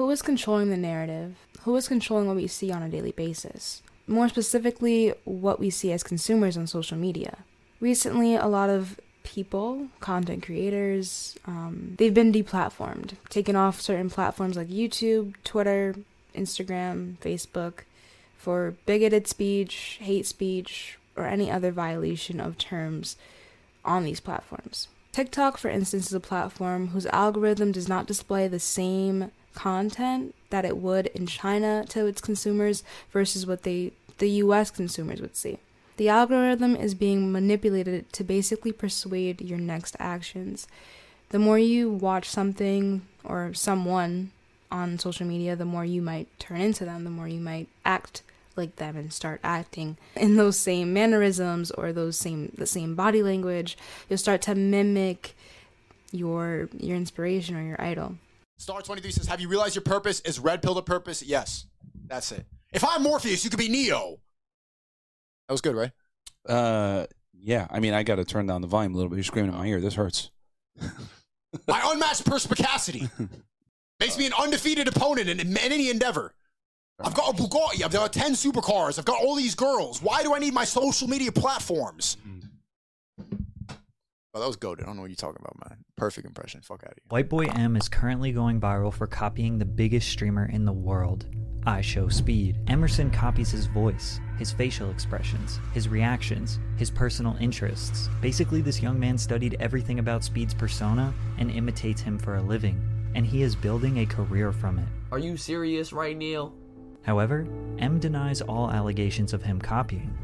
Who is controlling the narrative? Who is controlling what we see on a daily basis? More specifically, what we see as consumers on social media. Recently, a lot of people, content creators, um, they've been deplatformed, taken off certain platforms like YouTube, Twitter, Instagram, Facebook for bigoted speech, hate speech, or any other violation of terms on these platforms. TikTok, for instance, is a platform whose algorithm does not display the same content that it would in China to its consumers versus what they the US consumers would see. The algorithm is being manipulated to basically persuade your next actions. The more you watch something or someone on social media, the more you might turn into them, the more you might act like them and start acting in those same mannerisms or those same the same body language. You'll start to mimic your your inspiration or your idol. Star 23 says, Have you realized your purpose is red pill to purpose? Yes. That's it. If I'm Morpheus, you could be Neo. That was good, right? Uh, yeah. I mean, I got to turn down the volume a little bit. You're screaming in my ear. This hurts. My unmatched perspicacity makes me an undefeated opponent in, in any endeavor. I've got a Bugatti. I've got 10 supercars. I've got all these girls. Why do I need my social media platforms? Oh, that was goaded. I don't know what you're talking about, man. Perfect impression. Fuck out of here. White Boy M is currently going viral for copying the biggest streamer in the world, IShowSpeed. Emerson copies his voice, his facial expressions, his reactions, his personal interests. Basically, this young man studied everything about Speed's persona and imitates him for a living, and he is building a career from it. Are you serious right now? However, M denies all allegations of him copying.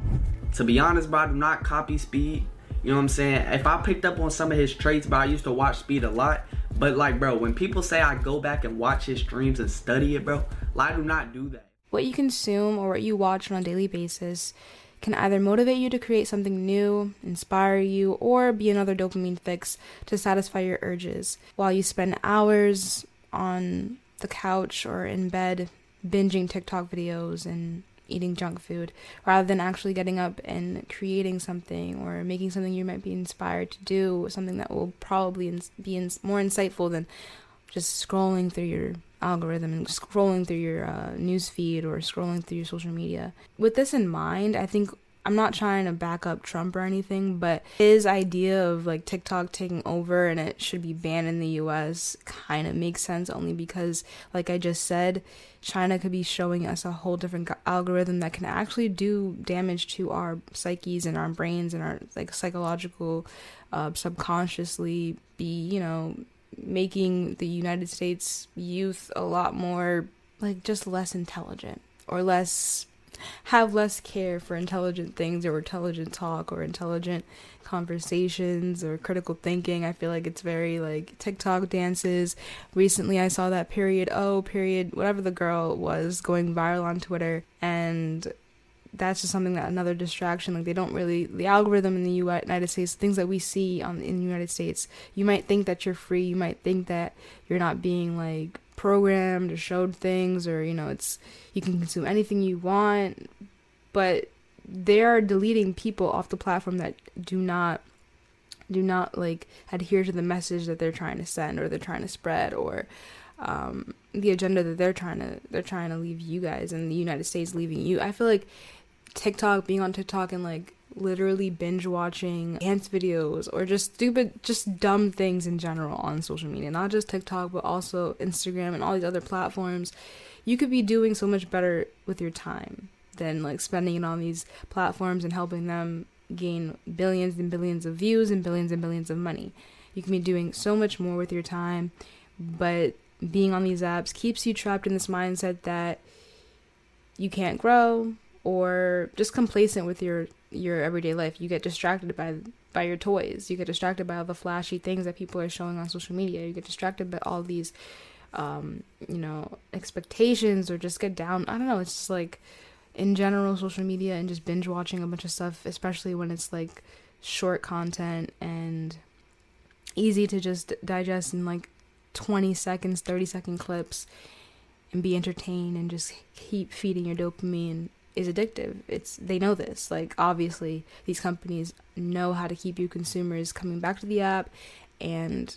To be honest, bro, I do not copy Speed. You know what I'm saying? If I picked up on some of his traits, but I used to watch Speed a lot. But like, bro, when people say I go back and watch his streams and study it, bro, I do not do that. What you consume or what you watch on a daily basis can either motivate you to create something new, inspire you, or be another dopamine fix to satisfy your urges while you spend hours on the couch or in bed binging TikTok videos and eating junk food rather than actually getting up and creating something or making something you might be inspired to do, something that will probably be more insightful than just scrolling through your algorithm and scrolling through your uh, news feed or scrolling through your social media. With this in mind, I think I'm not trying to back up Trump or anything, but his idea of like TikTok taking over and it should be banned in the US kind of makes sense only because, like I just said, China could be showing us a whole different algorithm that can actually do damage to our psyches and our brains and our like psychological, uh, subconsciously be, you know, making the United States youth a lot more like just less intelligent or less have less care for intelligent things or intelligent talk or intelligent conversations or critical thinking. I feel like it's very like TikTok dances. Recently, I saw that period oh period whatever the girl was going viral on Twitter, and that's just something that another distraction. Like they don't really the algorithm in the United States, things that we see on in the United States. You might think that you're free. You might think that you're not being like programmed or showed things, or you know, it's you can consume anything you want, but they are deleting people off the platform that do not do not like adhere to the message that they're trying to send or they're trying to spread or um, the agenda that they're trying to they're trying to leave you guys and the United States leaving you. I feel like TikTok being on TikTok and like literally binge watching dance videos or just stupid just dumb things in general on social media, not just TikTok but also Instagram and all these other platforms. You could be doing so much better with your time than like spending it on these platforms and helping them gain billions and billions of views and billions and billions of money. You can be doing so much more with your time, but being on these apps keeps you trapped in this mindset that you can't grow or just complacent with your your everyday life. You get distracted by by your toys. You get distracted by all the flashy things that people are showing on social media. You get distracted by all these um, you know, expectations or just get down. I don't know, it's just like in general social media and just binge watching a bunch of stuff, especially when it's like short content and easy to just digest in like 20 seconds, 30 second clips and be entertained and just keep feeding your dopamine is addictive. It's they know this. Like obviously these companies know how to keep you consumers coming back to the app and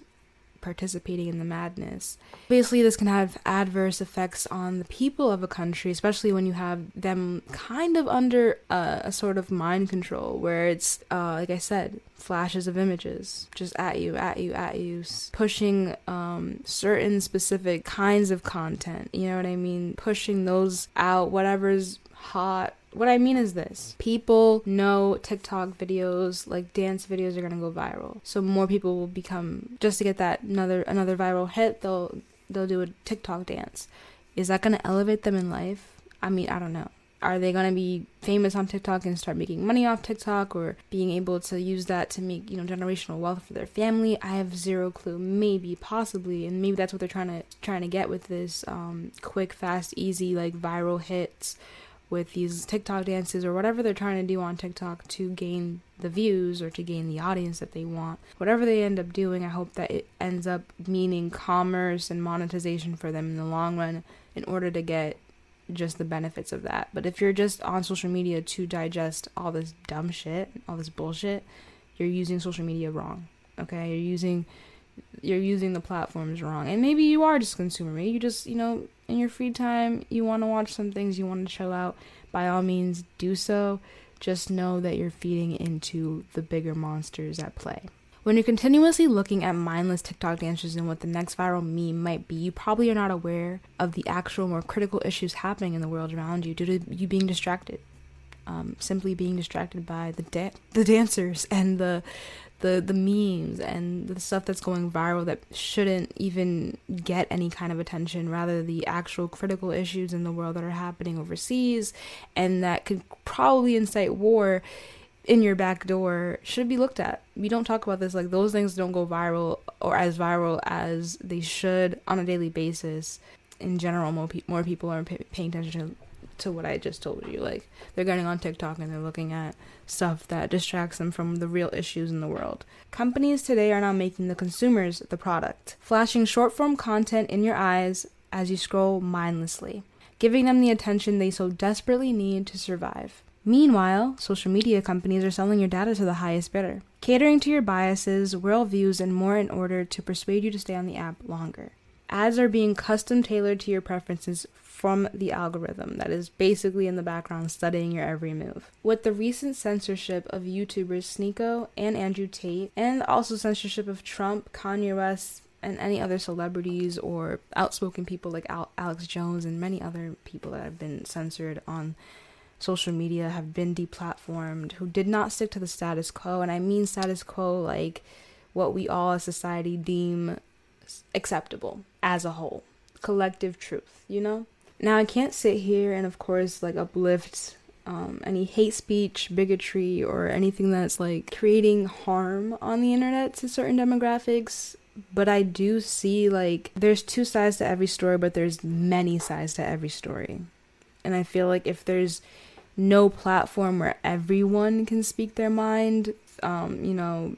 participating in the madness. Obviously, this can have adverse effects on the people of a country, especially when you have them kind of under a, a sort of mind control, where it's, uh, like I said, flashes of images just at you, at you, at you, pushing um, certain specific kinds of content. You know what I mean? Pushing those out, whatever's hot. What I mean is this people know TikTok videos, like dance videos, are gonna go viral. So more people will become just to get that another another viral hit. They'll they'll do a TikTok dance. Is that gonna elevate them in life? I mean, I don't know. Are they gonna be famous on TikTok and start making money off TikTok, or being able to use that to make you know generational wealth for their family? I have zero clue. Maybe, possibly, and maybe that's what they're trying to trying to get with this um, quick, fast, easy like viral hits with these TikTok dances or whatever they're trying to do on TikTok to gain the views or to gain the audience that they want. Whatever they end up doing, I hope that it ends up meaning commerce and monetization for them in the long run in order to get just the benefits of that. But if you're just on social media to digest all this dumb shit, all this bullshit, you're using social media wrong. Okay? You're using you're using the platforms wrong. And maybe you are just consumer. Maybe you just, you know, in your free time, you want to watch some things, you want to chill out. By all means, do so. Just know that you're feeding into the bigger monsters at play. When you're continuously looking at mindless TikTok dances and what the next viral meme might be, you probably are not aware of the actual more critical issues happening in the world around you due to you being distracted. Um, simply being distracted by the da- the dancers and the the the memes and the stuff that's going viral that shouldn't even get any kind of attention rather the actual critical issues in the world that are happening overseas and that could probably incite war in your back door should be looked at. We don't talk about this like those things don't go viral or as viral as they should on a daily basis. In general, more, pe- more people are pay- paying attention to, what I just told you. Like they're getting on TikTok and they're looking at stuff that distracts them from the real issues in the world. Companies today are now making the consumers the product, flashing short form content in your eyes as you scroll mindlessly, giving them the attention they so desperately need to survive. Meanwhile, social media companies are selling your data to the highest bidder, catering to your biases, worldviews, and more in order to persuade you to stay on the app longer. Ads are being custom tailored to your preferences from the algorithm that is basically in the background studying your every move. With the recent censorship of YouTubers Sneako and Andrew Tate, and also censorship of Trump, Kanye West, and any other celebrities or outspoken people like Al- Alex Jones and many other people that have been censored on social media have been deplatformed who did not stick to the status quo. And I mean status quo like what we all as society deem acceptable as a whole. Collective truth you know now I can't sit here and of course like uplift um, any hate speech, bigotry, or anything that's like creating harm on the internet to certain demographics. But I do see like there's two sides to every story, but there's many sides to every story. And I feel like if there's no platform where everyone can speak their mind, um, you know,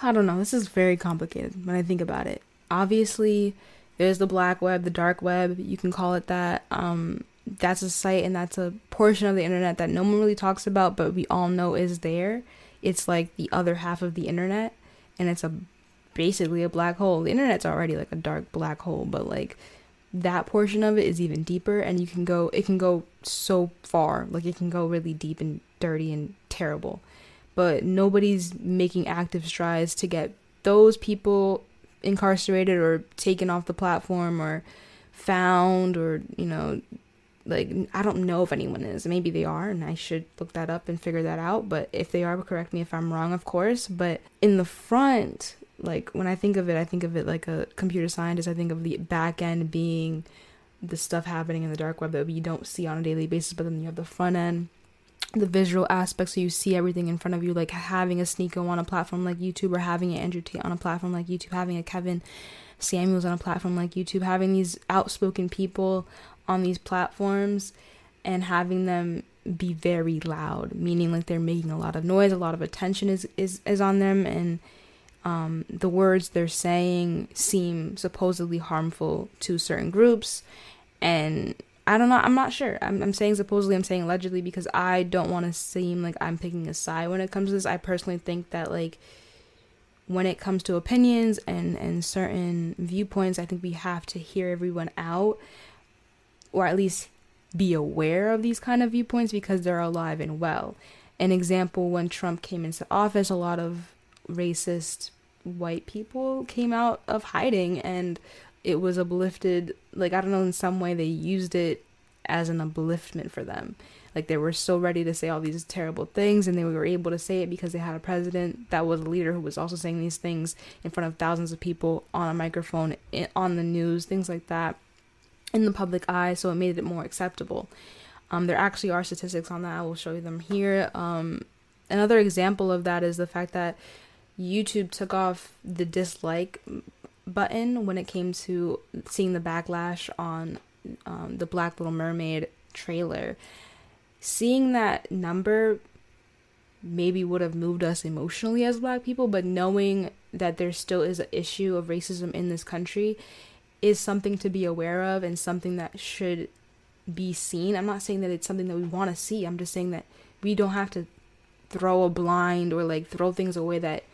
I don't know. This is very complicated when I think about it. Obviously, there's the black web, the dark web, you can call it that. Um, that's a site and that's a portion of the internet that no one really talks about, but we all know is there. It's like the other half of the internet, and it's a basically a black hole. The internet's already like a dark black hole, but like that portion of it is even deeper, and you can go. It can go so far, like it can go really deep and dirty and terrible, but nobody's making active strides to get those people incarcerated or taken off the platform or found or you know like I don't know if anyone is. Maybe they are, and I should look that up and figure that out. But if they are, correct me if I'm wrong, of course. But in the front, like when I think of it, I think of it like a computer scientist. I think of the back end being the stuff happening in the dark web that we don't see on a daily basis. But then you have the front end, the visual aspect, so you see everything in front of you. Like having a Sneako on a platform like YouTube, or having an Andrew Tate on a platform like YouTube, having a Kevin Samuels on a platform like YouTube, having these outspoken people on these platforms and having them be very loud, meaning like they're making a lot of noise, a lot of attention is is, is on them and um, the words they're saying seem supposedly harmful to certain groups and I don't know. I'm not sure. I'm, I'm saying supposedly. I'm saying allegedly because I don't want to seem like I'm picking a side when it comes to this. I personally think that like when it comes to opinions and and certain viewpoints, I think we have to hear everyone out, or at least be aware of these kind of viewpoints because they're alive and well. An example: when Trump came into office, a lot of racist white people came out of hiding and it was uplifted like i don't know in some way they used it as an upliftment for them. Like they were so ready to say all these terrible things and they were able to say it because they had a president that was a leader who was also saying these things in front of thousands of people on a microphone on the news things like that in the public eye so it made it more acceptable. Um, there actually are statistics on that. I will show you them here. Um, another example of that is the fact that YouTube took off the dislike button when it came to seeing the backlash on um, the Black Little Mermaid trailer. Seeing that number maybe would have moved us emotionally as black people, but knowing that there still is an issue of racism in this country is something to be aware of and something that should be seen. I'm not saying that it's something that we want to see. I'm just saying that we don't have to throw a blind or like throw things away that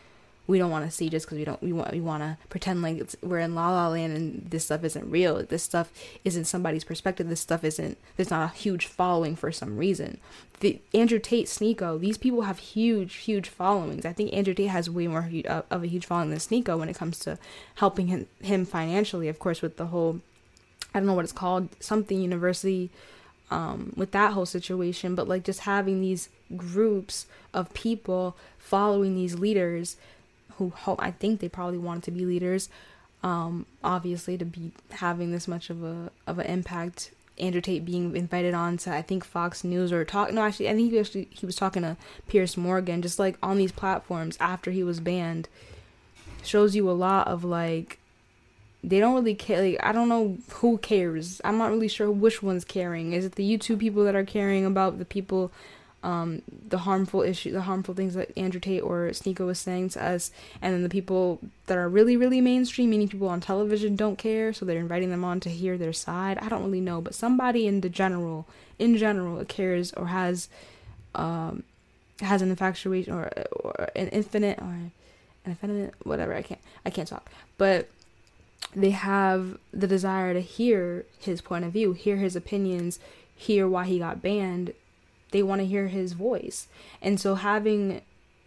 we don't want to see just because we don't we want we want to pretend like we're in La La Land and this stuff isn't real. This stuff isn't somebody's perspective. This stuff isn't. There's not a huge following for some reason. The Andrew Tate, Sneako, these people have huge, huge followings. I think Andrew Tate has way more uh, of a huge following than Sneako when it comes to helping him him financially. Of course, with the whole I don't know what it's called, something university. Um, with that whole situation, but like just having these groups of people following these leaders who hope I think they probably wanted to be leaders. Um, obviously, to be having this much of a of an impact. Andrew Tate being invited on to I think Fox News or talk no actually I think he actually he was talking to Piers Morgan just like on these platforms after he was banned shows you a lot of like they don't really care like I don't know who cares I'm not really sure which one's caring is it the YouTube people that are caring about the people um, the harmful issue, the harmful things that Andrew Tate or Sneako was saying to us, and then the people that are really, really mainstream, meaning people on television, don't care, so they're inviting them on to hear their side. I don't really know, but somebody in the general, in general, cares or has, um, has an infatuation or, or an infinite or an infinite whatever. I can't, I can't talk, but they have the desire to hear his point of view, hear his opinions, hear why he got banned they want to hear his voice. And so having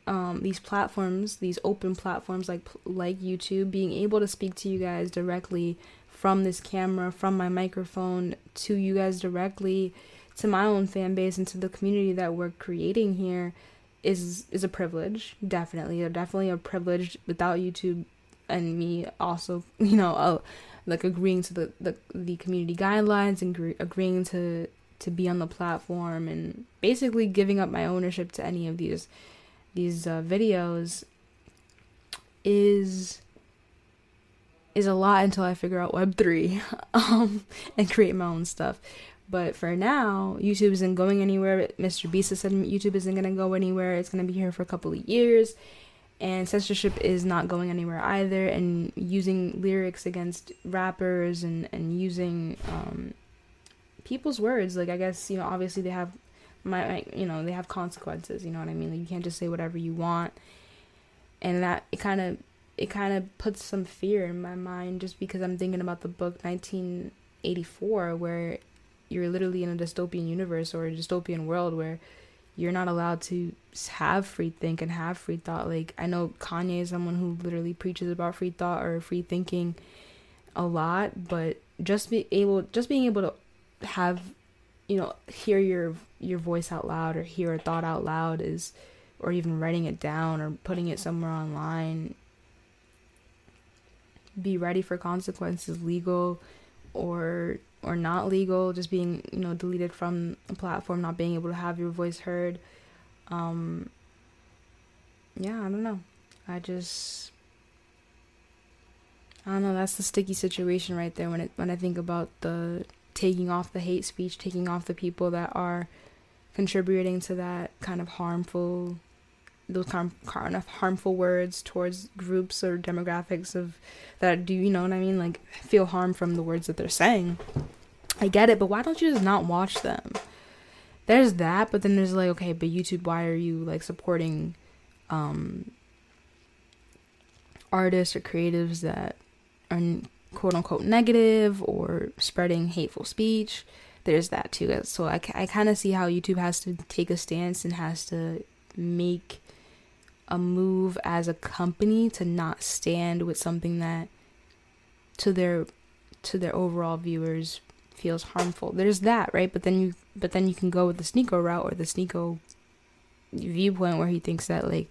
um, these platforms, these open platforms like like YouTube, being able to speak to you guys directly from this camera, from my microphone to you guys directly, to my own fan base and to the community that we're creating here is is a privilege. Definitely, definitely a privilege. Without YouTube and me also, you know, uh, like agreeing to the, the the community guidelines and agreeing to to be on the platform and basically giving up my ownership to any of these these uh, videos is is a lot until I figure out Web three um, and create my own stuff. But for now, YouTube isn't going anywhere. Mr. Beast said YouTube isn't gonna go anywhere. It's gonna be here for a couple of years, and censorship is not going anywhere either. And using lyrics against rappers and and using um, people's words like i guess you know obviously they have my, you know they have consequences you know what i mean? Like you can't just say whatever you want. And that it kind of it kind of puts some fear in my mind just because i'm thinking about the book 1984 where you're literally in a dystopian universe or a dystopian world where you're not allowed to have free think and have free thought. Like i know kanye is someone who literally preaches about free thought or free thinking a lot but just be able just being able to have you know hear your your voice out loud or hear a thought out loud is or even writing it down or putting it somewhere online be ready for consequences legal or or not legal just being you know deleted from a platform not being able to have your voice heard. Um yeah i don't know. I just i don't know. That's the sticky situation right there when it when i think about the taking off the hate speech, taking off the people that are contributing to that kind of harmful those kind of harmful words towards groups or demographics of that do you know what I mean like feel harm from the words that they're saying. I get it, but why don't you just not watch them? There's that, but then there's like okay, but YouTube, why are you like supporting um artists or creatives that are quote unquote negative or spreading hateful speech. There's that too. Uh, so I, I kind of see how YouTube has to take a stance and has to make a move as a company to not stand with something that to their to their overall viewers feels harmful. There's that, right? But then you but then you can go with the Sneako route or the Sneako viewpoint where he thinks that like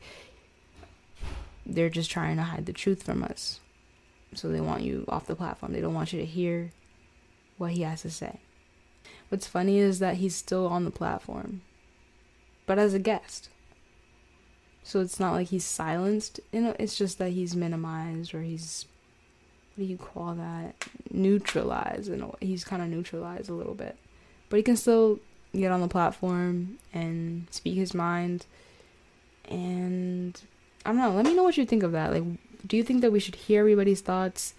they're just trying to hide the truth from us. So they want you off the platform. They don't want you to hear what he has to say. What's funny is that he's still on the platform, but as a guest. So it's not like he's silenced, you know, it's just that he's minimized or he's what do you call that? Neutralized and he's kind of neutralized a little bit. But he can still get on the platform and speak his mind and I don't know. Let me know what you think of that. Like, do you think that we should hear everybody's thoughts,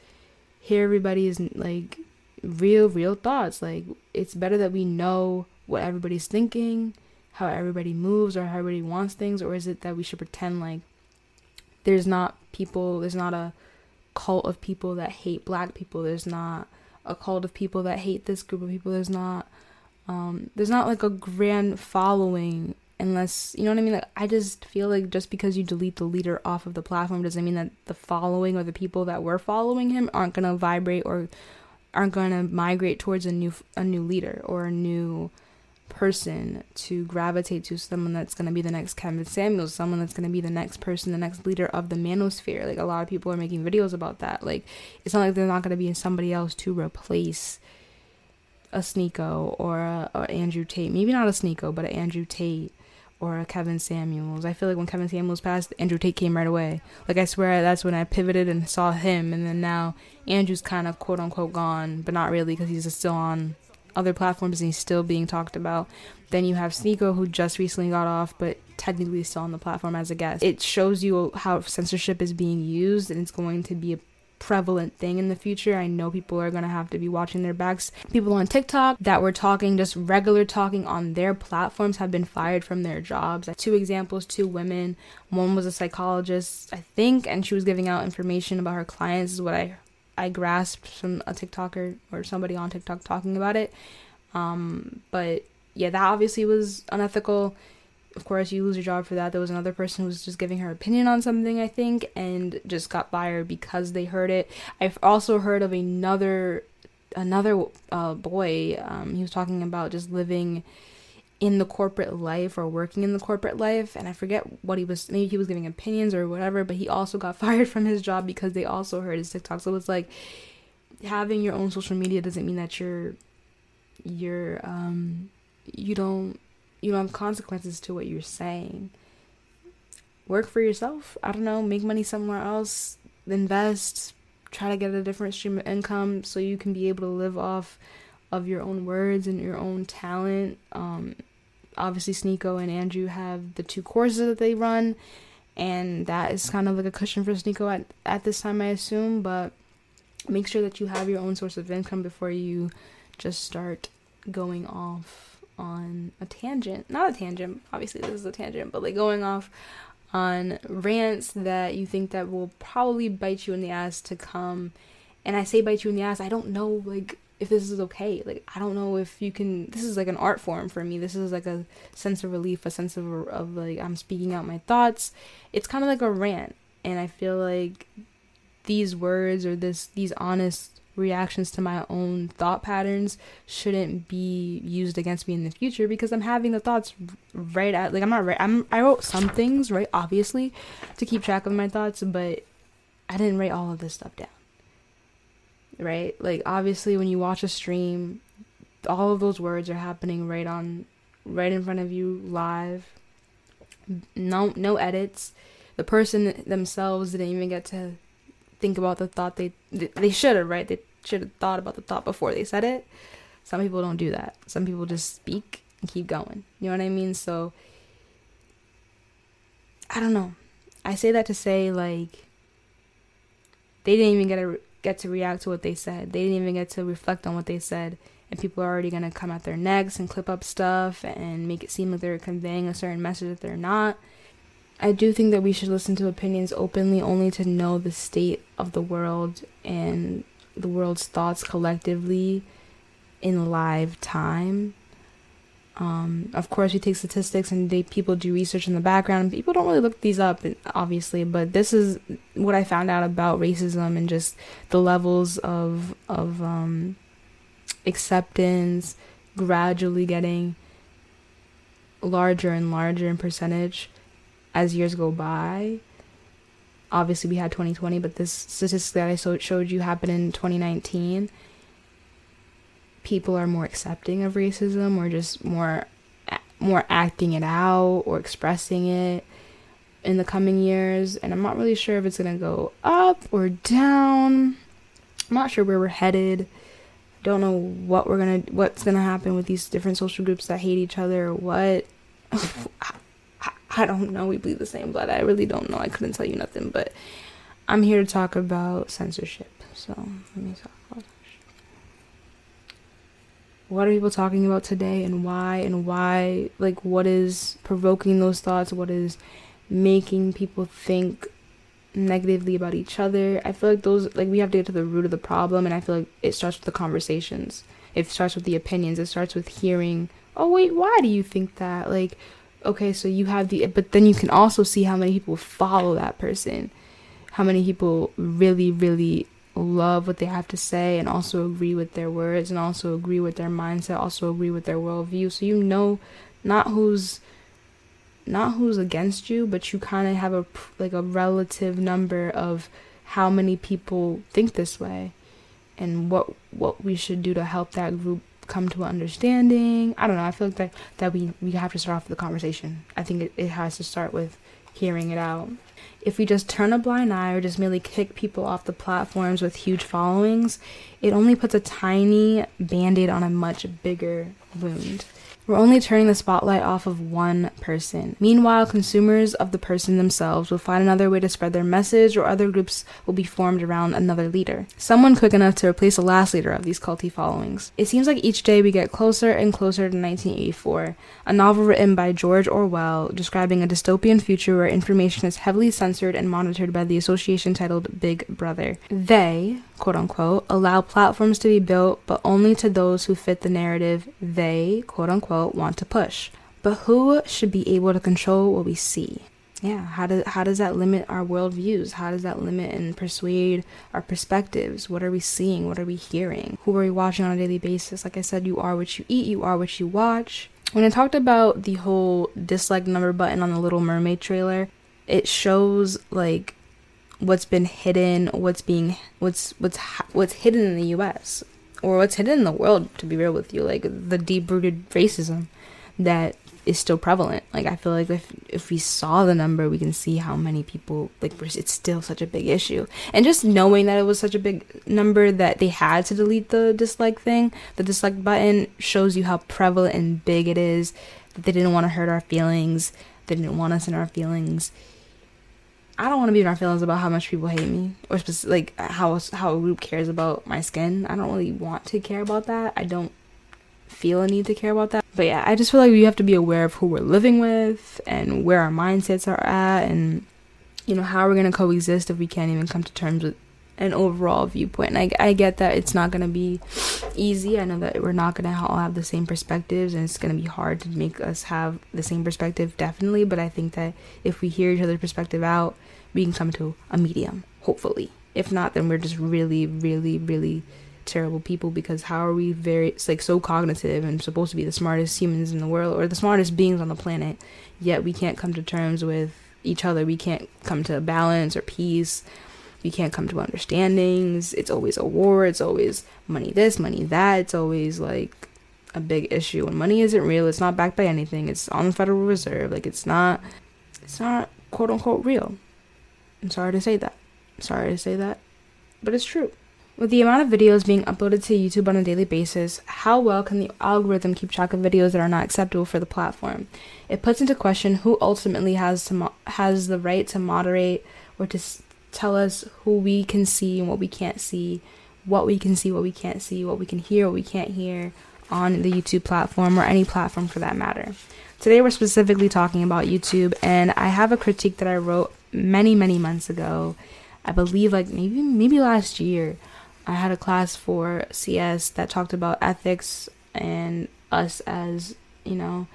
hear everybody's like real, real thoughts? Like, it's better that we know what everybody's thinking, how everybody moves, or how everybody wants things, or is it that we should pretend like there's not people, there's not a cult of people that hate black people, there's not a cult of people that hate this group of people, there's not, um, there's not like a grand following unless you know what I mean. Like I just feel like just because you delete the leader off of the platform doesn't mean that the following or the people that were following him aren't gonna vibrate or aren't gonna migrate towards a new a new leader or a new person to gravitate to someone that's going to be the next Kevin Samuels, someone that's going to be the next person, the next leader of the manosphere. Like a lot of people are making videos about that. Like it's not like they're not going to be somebody else to replace a Sneako or a, a Andrew Tate. Maybe not a Sneako, but an Andrew Tate or Kevin Samuels. I feel like when Kevin Samuels passed, Andrew Tate came right away. Like I swear that's when I pivoted and saw him, and then now Andrew's kind of quote unquote gone, but not really because he's still on other platforms and he's still being talked about. Then you have Sneako who just recently got off, but technically still on the platform as a guest. It shows you how censorship is being used, and it's going to be a prevalent thing in the future. I know people are going to have to be watching their backs. People on TikTok that were talking, just regular talking on their platforms, have been fired from their jobs. Two examples two women. One was a psychologist, I think, and she was giving out information about her clients, is what I I grasped from a TikToker or somebody on TikTok talking about it. Um, but yeah, that obviously was unethical of course you lose your job for that. There was another person who was just giving her opinion on something i think and just got fired because they heard it. I've also heard of another another uh, boy um, he was talking about just living in the corporate life or working in the corporate life and i forget what he was maybe he was giving opinions or whatever but he also got fired from his job because they also heard his tiktok. So it's like having your own social media doesn't mean that you're you're um you don't you don't have consequences to what you're saying. Work for yourself. I don't know, make money somewhere else, invest, try to get a different stream of income so you can be able to live off of your own words and your own talent. Um, obviously, Sneako and Andrew have the two courses that they run, and that is kind of like a cushion for Sneako at, at this time, I assume. But make sure that you have your own source of income before you just start going off on a tangent. Not a tangent, obviously this is a tangent, but like going off on rants that you think that will probably bite you in the ass to come. And I say bite you in the ass, I don't know like if this is okay. Like I don't know if you can this is like an art form for me. This is like a sense of relief, a sense of of like I'm speaking out my thoughts. It's kind of like a rant and I feel like these words or this these honest reactions to my own thought patterns shouldn't be used against me in the future because I'm having the thoughts right at like I'm not right I'm I wrote some things right obviously to keep track of my thoughts but I didn't write all of this stuff down. Right? Like obviously when you watch a stream all of those words are happening right on right in front of you live. No no edits. The person themselves didn't even get to think about the thought they they should have right? They should have thought about the thought before they said it. Some people don't do that. Some people just speak and keep going. You know what I mean? So I don't know. I say that to say like they didn't even get to get to react to what they said. They didn't even get to reflect on what they said. And people are already gonna come at their necks and clip up stuff and make it seem like they're conveying a certain message that they're not. I do think that we should listen to opinions openly only to know the state of the world and the world's thoughts collectively in live time. Um, of course, we take statistics and they, people do research in the background. People don't really look these up, obviously, but this is what I found out about racism and just the levels of of um, acceptance gradually getting larger and larger in percentage as years go by. Obviously, we had 2020, but this statistic that I so- showed you happened in 2019 people are more accepting of racism or just more more acting it out or expressing it in the coming years and I'm not really sure if it's going to go up or down. I'm not sure where we're headed. Don't know what we're going to what's going to happen with these different social groups that hate each other or what. I, don't know. We bleed the same blood. I really don't know. I couldn't tell you nothing, but I'm here to talk about censorship. So, let me talk about what are people talking about today and why and why like what is provoking those thoughts what is making people think negatively about each other i feel like those like we have to get to the root of the problem and i feel like it starts with the conversations it starts with the opinions it starts with hearing oh wait why do you think that like okay so you have the but then you can also see how many people follow that person how many people really really love what they have to say and also agree with their words and also agree with their mindset, also agree with their worldview. So you know not who's not who's against you, but you kind of have a like a relative number of how many people think this way and what what we should do to help that group come to an understanding. I don't know. I feel like that that we we have to start off the conversation. I think it, it has to start with hearing it out if we just turn a blind eye or just merely kick people off the platforms with huge followings, it only puts a tiny band aid on a much bigger wound. We're only turning the spotlight off of one person. Meanwhile, consumers of the person themselves will find another way to spread their message, or other groups will be formed around another leader. Someone quick enough to replace the last leader of these culty followings. It seems like each day we get closer and closer to 1984, a novel written by George Orwell describing a dystopian future where information is heavily censored and monitored by the association titled Big Brother. They, quote unquote, allow platforms to be built, but only to those who fit the narrative they, quote unquote, want to push. But who should be able to control what we see? Yeah, how does how does that limit our worldviews? How does that limit and persuade our perspectives? What are we seeing? What are we hearing? Who are we watching on a daily basis? Like I said, you are what you eat, you are what you watch. When I talked about the whole dislike number button on the Little Mermaid trailer, it shows like what's been hidden, what's being what's what's what's hidden in the U.S. or what's hidden in the world. To be real with you, like the deep-rooted racism that is still prevalent. Like I feel like if if we saw the number, we can see how many people like it's still such a big issue. And just knowing that it was such a big number that they had to delete the dislike thing, the dislike button shows you how prevalent and big it is. That they didn't want to hurt our feelings. They didn't want us in our feelings I don't want to be in my feelings about how much people hate me or like how how a group cares about my skin. I don't really want to care about that. I don't feel a need to care about that. But yeah, I just feel like we have to be aware of who we're living with and where our mindsets are at and you know how we're going to coexist if we can't even come to terms with an overall viewpoint. And I, I get that it's not going to be easy. I know that we're not going to all have the same perspectives and it's going to be hard to make us have the same perspective, definitely. But I think that if we hear each other's perspective out, we can come to a medium, hopefully. If not, then we're just really, really, really terrible people because how are we very it's like so cognitive and supposed to be the smartest humans in the world or the smartest beings on the planet yet we can't come to terms with each other we can't come to balance or peace we can't come to understandings. It's always a war. It's always money this, money that. It's always like a big issue. When money isn't real, it's not backed by anything. It's on the Federal Reserve. Like it's not, it's not quote unquote real. I'm sorry to say that. I'm sorry to say that, but it's true. With the amount of videos being uploaded to YouTube on a daily basis, how well can the algorithm keep track of videos that are not acceptable for the platform? It puts into question who ultimately has to mo- has the right to moderate or to tell us who we can see and what we can't see, what we can see, what we can't see, what we can hear, what we can't hear on the YouTube platform or any platform for that matter. Today we're specifically talking about YouTube, and I have a critique that I wrote many, many months ago. I believe like maybe maybe last year. I had a class for CS that talked about ethics and us as, you know,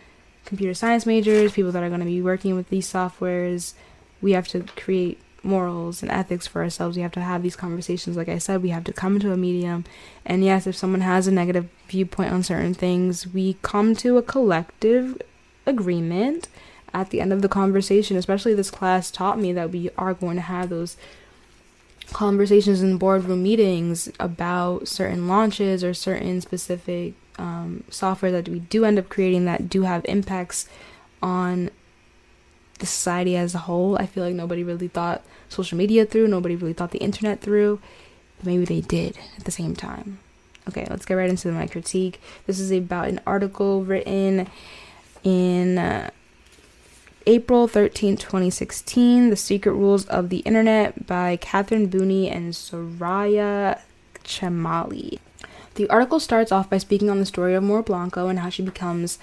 computer science majors, people that are going to be working with these softwares. We have to create morals and ethics for ourselves. We have to have these conversations. Like I said, we have to come to a medium. And yes, if someone has a negative viewpoint on certain things, we come to a collective agreement at the end of the conversation. Especially this class taught me that we are going to have those conversations in boardroom meetings about certain launches or certain specific um, software that we do end up creating that do have impacts on the society as a whole. I feel like nobody really thought social media through, nobody really thought the internet through. Maybe they did at the same time. Okay, let's get right into my critique. This is about an article written in uh, April 13, 2016, The Secret Rules of the Internet by Catherine Buni and Soraya Chemaly. The article starts off by speaking on the story of Mora Blanco and how she becomes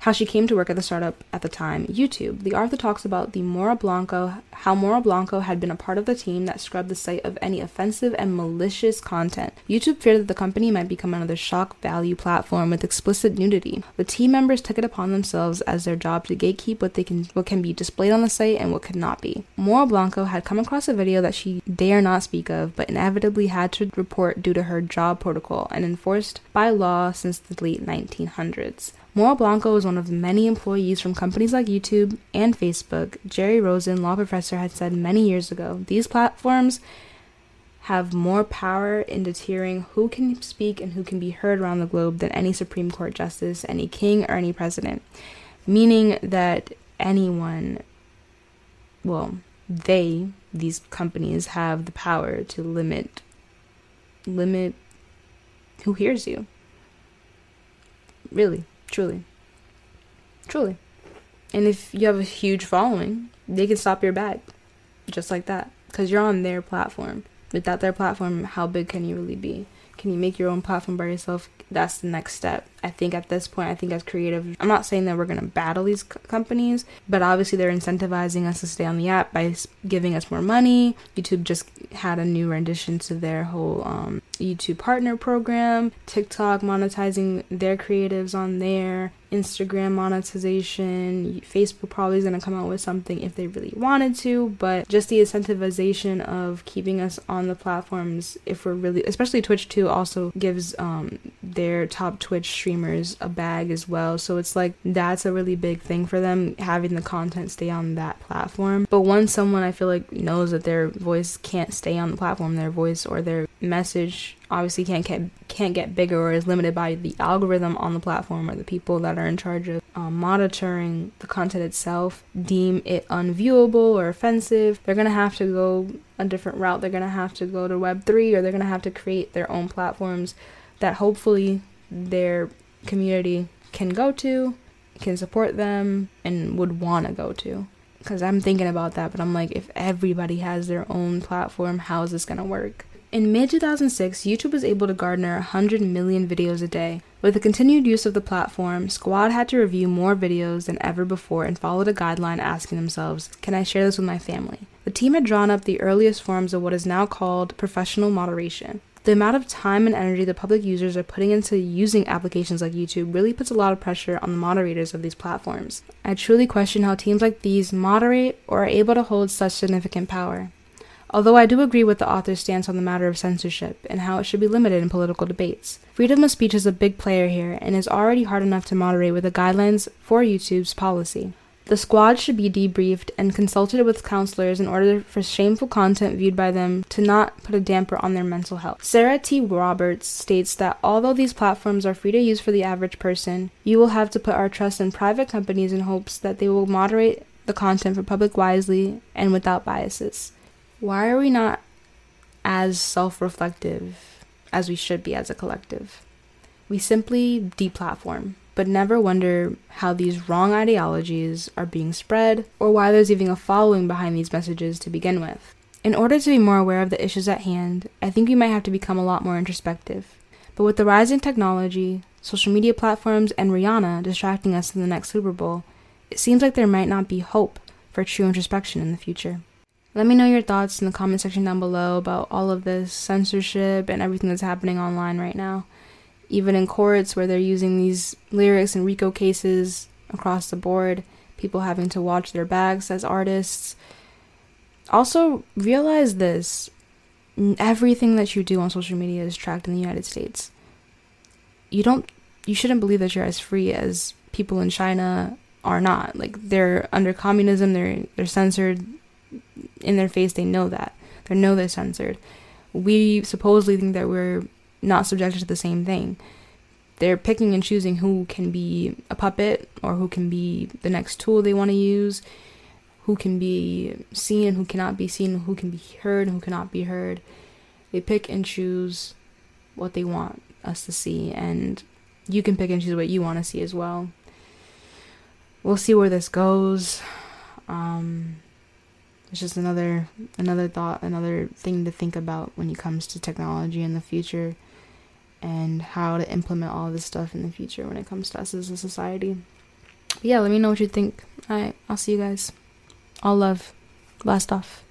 how she came to work at the startup at the time, YouTube. The author talks about the Mora Blanco, how Mora Blanco had been a part of the team that scrubbed the site of any offensive and malicious content. YouTube feared that the company might become another shock value platform with explicit nudity. The team members took it upon themselves as their job to gatekeep what they can what can be displayed on the site and what could not be. Mora Blanco had come across a video that she dare not speak of, but inevitably had to report due to her job protocol and enforced by law since the late 1900s. Mora Blanco is one of the many employees from companies like YouTube and Facebook. Jerry Rosen, law professor, had said many years ago these platforms have more power in deterring who can speak and who can be heard around the globe than any Supreme Court justice, any king, or any president. Meaning that anyone, well, they, these companies, have the power to limit, limit who hears you. Really. Truly. Truly. And if you have a huge following, they can stop your bag just like that because you're on their platform. Without their platform, how big can you really be? Can you make your own platform by yourself? That's the next step. I think at this point, I think as creative, I'm not saying that we're going to battle these c- companies, but obviously they're incentivizing us to stay on the app by giving us more money. YouTube just had a new rendition to their whole um, YouTube partner program, TikTok monetizing their creatives on there, Instagram monetization. Facebook probably is going to come out with something if they really wanted to, but just the incentivization of keeping us on the platforms if we're really, especially Twitch too, also gives um, their top Twitch streamers a bag as well. So it's like that's a really big thing for them having the content stay on that platform. But once someone I feel like knows that their voice can't stay on the platform, their voice or their message obviously can't get can't get bigger or is limited by the algorithm on the platform or the people that are in charge of um, monitoring the content itself deem it unviewable or offensive. They're gonna have to go a different route. They're gonna have to go to web 3 or they're gonna have to create their own platforms that hopefully their community can go to can support them and would want to go to. Because i'm thinking about that but i'm like if everybody has their own platform how is this gonna work in mid 2006, YouTube was able to garner 100 million videos a day. With the continued use of the platform, Squad had to review more videos than ever before and followed a guideline asking themselves, Can I share this with my family? The team had drawn up the earliest forms of what is now called professional moderation. The amount of time and energy the public users are putting into using applications like YouTube really puts a lot of pressure on the moderators of these platforms. I truly question how teams like these moderate or are able to hold such significant power. Although I do agree with the author's stance on the matter of censorship and how it should be limited in political debates. Freedom of speech is a big player here and is already hard enough to moderate with the guidelines for YouTube's policy. The squad should be debriefed and consulted with counselors in order for shameful content viewed by them to not put a damper on their mental health. Sarah T. Roberts states that although these platforms are free to use for the average person, you will have to put our trust in private companies in hopes that they will moderate the content for public wisely and without biases why are we not as self reflective as we should be as a collective? We simply deplatform, but never wonder how these wrong ideologies are being spread or why there's even a following behind these messages to begin with. In order to be more aware of the issues at hand, I think we might have to become a lot more introspective. But with the rise in technology, social media platforms, and Rihanna distracting us in the next Super Bowl, it seems like there might not be hope for true introspection in the future. Let me know your thoughts in the comment section down below about all of this censorship and everything that's happening online right now. Even in courts where they're using these lyrics and RICO cases across the board, people having to watch their backs as artists. Also, realize this everything that you do on social media is tracked in the United States. You don't you shouldn't believe that you're as free as people in China are not. Like they're under communism, they're they're censored in their face, they know that. They know they're censored. We supposedly think that we're not subjected to the same thing. They're picking and choosing who can be a puppet or who can be the next tool they want to use, who can be seen, and who cannot be seen, who can be heard, and who cannot be heard. They pick and choose what they want us to see, and you can pick and choose what you want to see as well. We'll see where this goes. Um, it's just another another thought, another thing to think about when it comes to technology in the future and how to implement all this stuff in the future when it comes to us as a society. But yeah, let me know what you think. Alright, I'll see you guys. All love. Blast off.